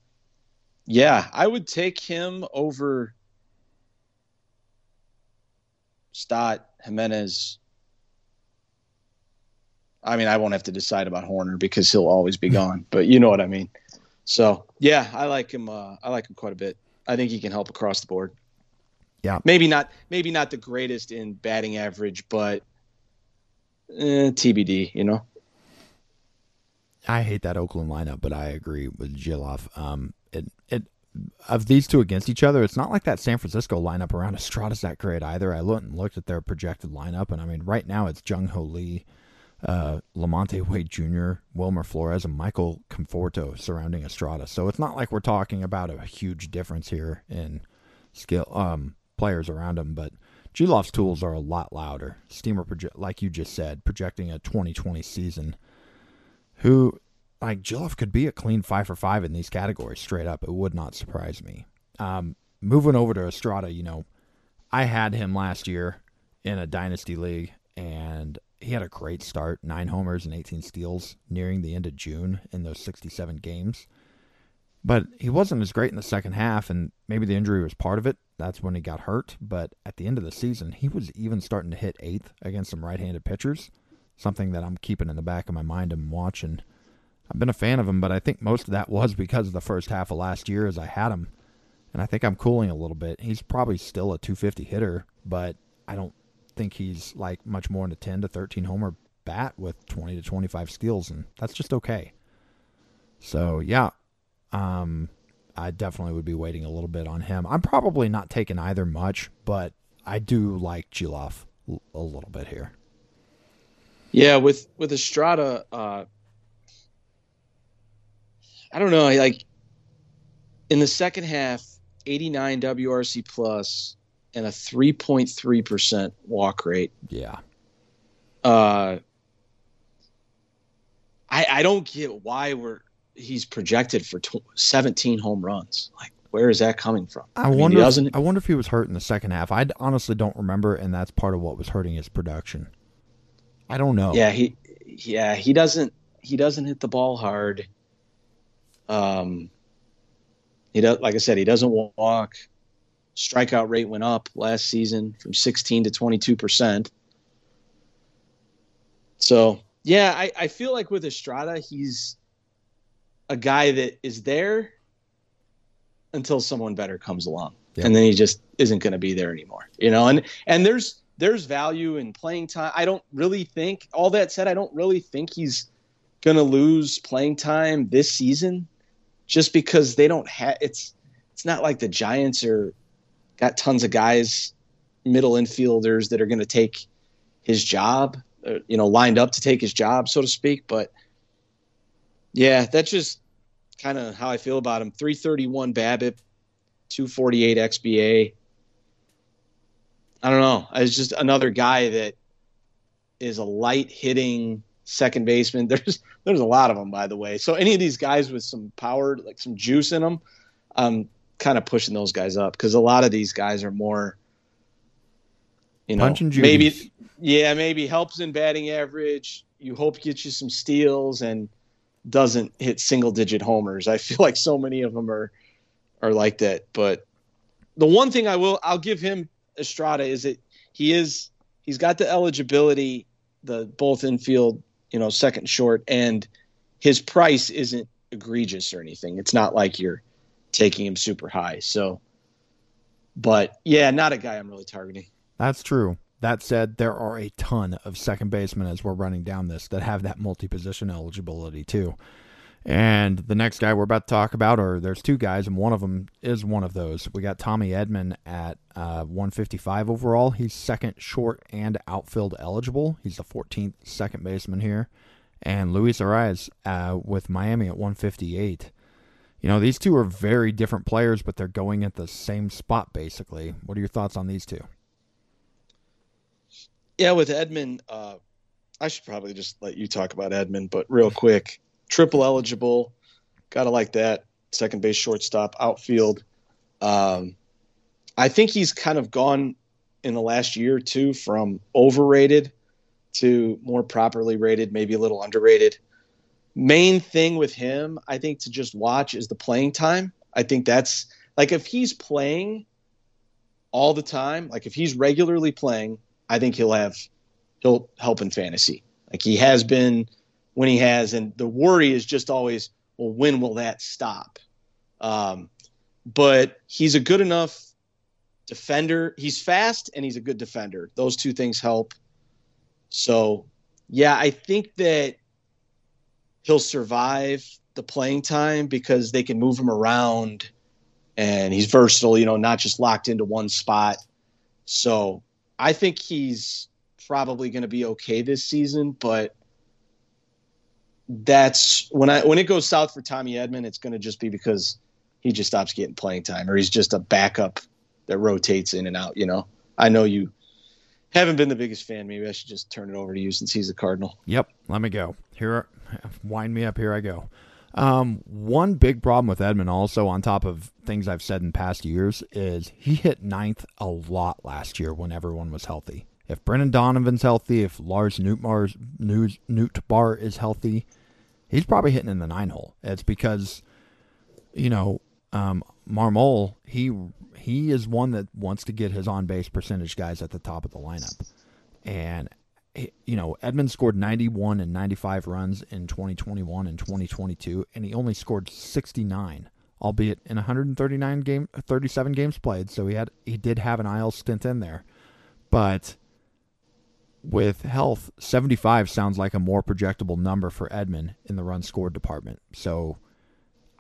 yeah, I would take him over Stott, Gimenez. I mean, I won't have to decide about Hoerner because he'll always be gone. But you know what I mean. So yeah, I like him. Uh, I like him quite a bit. I think he can help across the board. Yeah, maybe not. Maybe not the greatest in batting average, but eh, TBD. You know. I hate that Oakland lineup, but I agree with Gelof. Um, it it of these two against each other, it's not like that San Francisco lineup around Estrada's that great either. I looked and looked at their projected lineup, and I mean, right now it's Jung Hoo Lee, uh, Lamonte Wade Jr., Wilmer Flores, and Michael Conforto surrounding Estrada. So it's not like we're talking about a huge difference here in skill um, players around him. But Gelof's tools are a lot louder. Steamer, proje- like you just said, projecting a 2020 season. Who, like Gelof, could be a clean five for five in these categories straight up. It would not surprise me. Um, moving over to Estrada, you know, I had him last year in a dynasty league, and he had a great start nine homers and 18 steals nearing the end of June in those 67 games. But he wasn't as great in the second half, and maybe the injury was part of it. That's when he got hurt. But at the end of the season, he was even starting to hit eighth against some right handed pitchers, something that I'm keeping in the back of my mind and watching. I've been a fan of him, but I think most of that was because of the first half of last year as I had him. And I think I'm cooling a little bit. He's probably still a 250 hitter, but I don't think he's like much more than a 10 to 13 homer bat with 20 to 25 steals, and that's just okay. So yeah, um, I definitely would be waiting a little bit on him. I'm probably not taking either much, but I do like Gelof a little bit here. Yeah, with with Estrada, uh, I don't know. Like in the second half, 89 WRC plus, and a 3.3% walk rate. Yeah. Uh, I I don't get why we're he's projected for tw- 17 home runs. Like where is that coming from? I, I mean, wonder. If, I wonder if he was hurt in the second half. I honestly don't remember, and that's part of what was hurting his production. I don't know. Yeah, he yeah he doesn't he doesn't hit the ball hard. Um, he does like I said he doesn't walk strikeout rate went up last season from 16 to 22 percent. So yeah, I, I feel like with Estrada, he's a guy that is there until someone better comes along, yeah. and then he just isn't going to be there anymore. You know, and and there's there's value in playing time. I don't really think. All that said, I don't really think he's going to lose playing time this season, just because they don't have. It's it's not like the Giants are got tons of guys middle infielders that are going to take his job, you know, lined up to take his job, so to speak. But yeah, that's just kind of how I feel about him. 331 BABIP, 248 XBA. I don't know. It's just another guy that is a light hitting second baseman. There's there's a lot of them, by the way. So any of these guys with some power, like some juice in them, I'm kind of pushing those guys up because a lot of these guys are more, you know, maybe yeah, maybe helps in batting average. You hope gets you some steals and doesn't hit single digit homers. I feel like so many of them are are like that. But the one thing I will I'll give him Estrada is that he is he's got the eligibility, the both infield, you know, second short, and his price isn't egregious or anything. It's not like you're taking him super high. So, but yeah, not a guy I'm really targeting. That's true. That said, there are a ton of second basemen as we're running down this that have that multi position eligibility too. And the next guy we're about to talk about, or there's two guys, and one of them is one of those. We got Tommy Edman at uh, 155 overall. He's second short and outfield eligible. He's the 14th second baseman here. And Luis Arraez uh, with Miami at 158. You know, these two are very different players, but they're going at the same spot basically. What are your thoughts on these two? Yeah, with Edman, uh, I should probably just let you talk about Edman, but real quick triple eligible. Gotta like that. Second base, shortstop, outfield. Um, I think he's kind of gone in the last year or two from overrated to more properly rated, maybe a little underrated. Main thing with him, I think, to just watch is the playing time. I think that's like if he's playing all the time, like if he's regularly playing, I think he'll have he'll help in fantasy. Like he has been when he has, and the worry is just always, well, when will that stop? Um, but he's a good enough defender. He's fast and he's a good defender. Those two things help. So, yeah, I think that he'll survive the playing time because they can move him around and he's versatile, you know, not just locked into one spot. So, I think he's probably going to be okay this season, but that's when I when it goes south for Tommy Edman, it's going to just be because he just stops getting playing time, or he's just a backup that rotates in and out. You know, I know you haven't been the biggest fan. Maybe I should just turn it over to you since he's a Cardinal. Yep, let me go. Here, wind me up. Here I go. Um, one big problem with Edman, also on top of things I've said in past years, is he hit ninth a lot last year when everyone was healthy. If Brendan Donovan's healthy, if Lars Nootbaar's, Nootbaar is healthy, he's probably hitting in the nine hole. It's because, you know, um, Marmol, he he is one that wants to get his on base percentage guys at the top of the lineup. And, you know, Edmonds scored 91 and 95 runs in 2021 and 2022, and he only scored 69, albeit in 139 game, 37 games played. So he had he did have an IL stint in there, but with health, 75 sounds like a more projectable number for Edman in the run scored department. So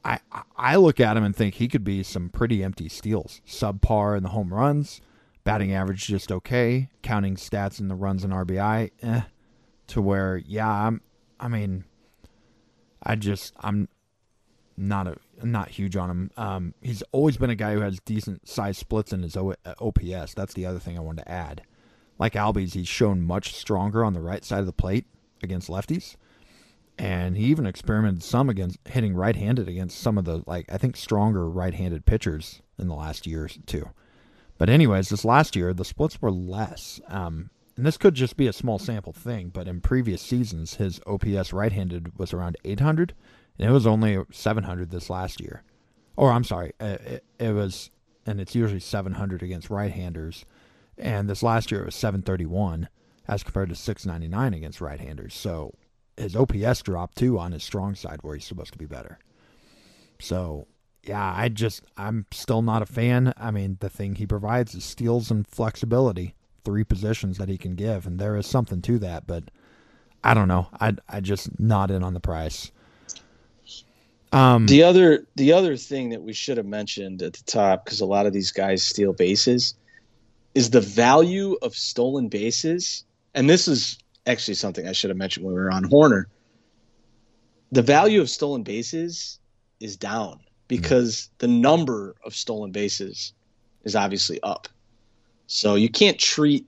I I look at him and think he could be some pretty empty steals. Subpar in the home runs, batting average just okay, counting stats in the runs and RBI, eh, to where yeah, I'm I mean I just I'm not a not huge on him. Um, he's always been a guy who has decent size splits in his o- OPS. That's the other thing I wanted to add like Albies, he's shown much stronger on the right side of the plate against lefties. And he even experimented some against hitting right handed against some of the, like, I think stronger right handed pitchers in the last year or two. But, anyways, this last year, the splits were less. Um, and this could just be a small sample thing, but in previous seasons, his OPS right handed was around 800, and it was only 700 this last year. Or, I'm sorry, it, it was, and it's usually 700 against right handers and this last year it was 731 as compared to 699 against right-handers. So his OPS dropped too on his strong side where he's supposed to be better. So yeah, I just I'm still not a fan. I mean, the thing he provides is steals and flexibility, three positions that he can give, and there is something to that. But I don't know. I I just not in on the price. Um, the other the other thing that we should have mentioned at the top because a lot of these guys steal bases is the value of stolen bases, and this is actually something I should have mentioned when we were on Hoerner. The value of stolen bases is down because mm. the number of stolen bases is obviously up. So you can't treat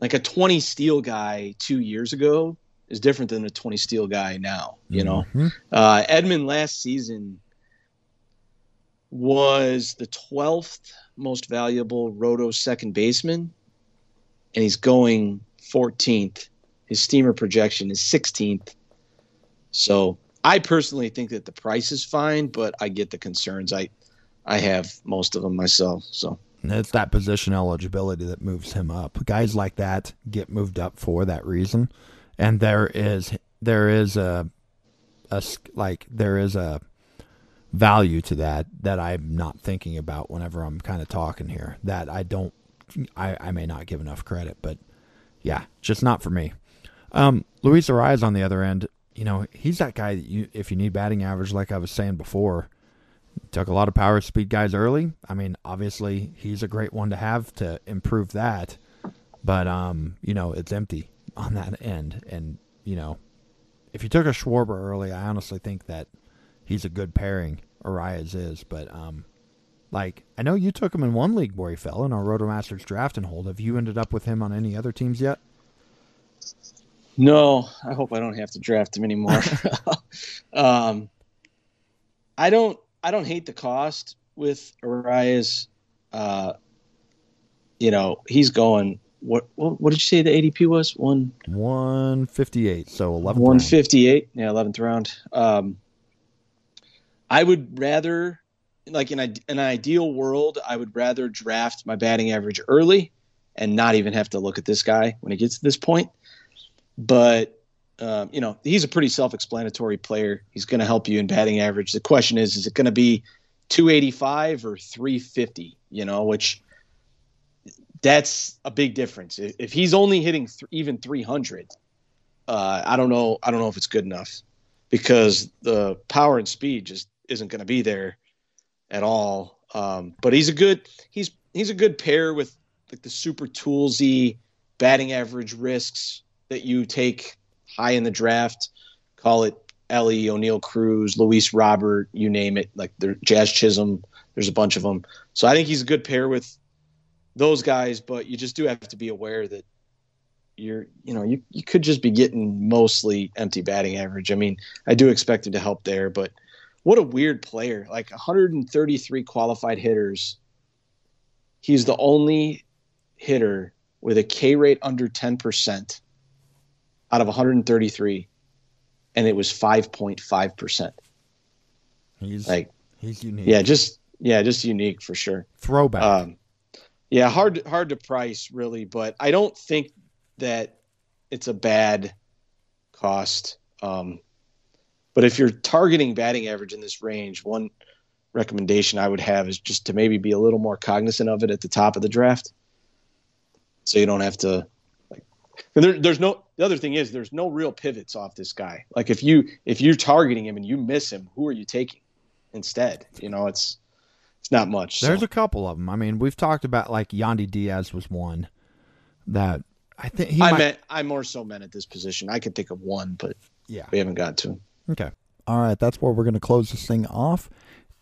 like a 20 steal guy two years ago is different than a 20 steal guy now. You know, mm-hmm. uh, Edman last season was the 12th most valuable roto second baseman, and he's going 14th. His steamer projection is 16th. So I personally think that the price is fine, but I get the concerns. I I have most of them myself. So it's that position eligibility that moves him up. Guys like that get moved up for that reason, and there is there is a a like there is a value to that that I'm not thinking about whenever I'm kind of talking here. That I don't, I, I may not give enough credit, but yeah, just not for me. Um, Luis Arraez on the other end, you know, he's that guy that you, if you need batting average, like I was saying before, took a lot of power speed guys early. I mean, obviously he's a great one to have to improve that, but um, you know, it's empty on that end, and you know, if you took a Schwarber early, I honestly think that he's a good pairing. Arraez is, but um, like I know you took him in one league where he fell in our Rotomasters draft and hold. Have you ended up with him on any other teams yet? No, I hope I don't have to draft him anymore. um, I don't. I don't hate the cost with Arraez. Uh, you know, he's going. What, what what did you say the ADP was? One one fifty eight. So eleven. One fifty eight. Yeah, eleventh round. Um, I would rather, like in, a, an ideal world, I would rather draft my batting average early and not even have to look at this guy when it gets to this point. But um, you know, he's a pretty self-explanatory player. He's going to help you in batting average. The question is, is it going to be 285 or 350? You know, which that's a big difference. If he's only hitting th- even 300, uh, I don't know. I don't know if it's good enough because the power and speed just isn't going to be there at all. Um, but he's a good he's he's a good pair with like the super toolsy batting average risks that you take high in the draft. Call it Elly Oneil Cruz, Luis Robert, you name it. Like the Jazz Chisholm, there's a bunch of them. So I think he's a good pair with those guys. But you just do have to be aware that you're you know you, you could just be getting mostly empty batting average. I mean, I do expect him to help there, but what a weird player. Like 133 qualified hitters. He's the only hitter with a K rate under 10% out of 133 and it was 5.5%. He's like he's unique. Yeah, just yeah, just unique for sure. Throwback. Um, yeah, hard hard to price really, but I don't think that it's a bad cost. Um, but if you're targeting batting average in this range, one recommendation I would have is just to maybe be a little more cognizant of it at the top of the draft, so you don't have to. Like, there, there's no. The other thing is there's no real pivots off this guy. Like if you if you're targeting him and you miss him, who are you taking instead? You know, it's it's not much. There's so. a couple of them. I mean, we've talked about like Yandy Diaz was one that I think he I might... meant I more so meant at this position. I could think of one, but yeah, we haven't got to him. Okay. All right, that's where we're going to close this thing off.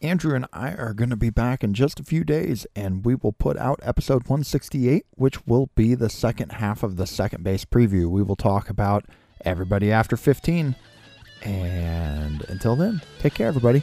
Andrew and I are going to be back in just a few days, and we will put out episode 168, which will be the second half of the second base preview. We will talk about everybody after 15. And until then, take care, everybody.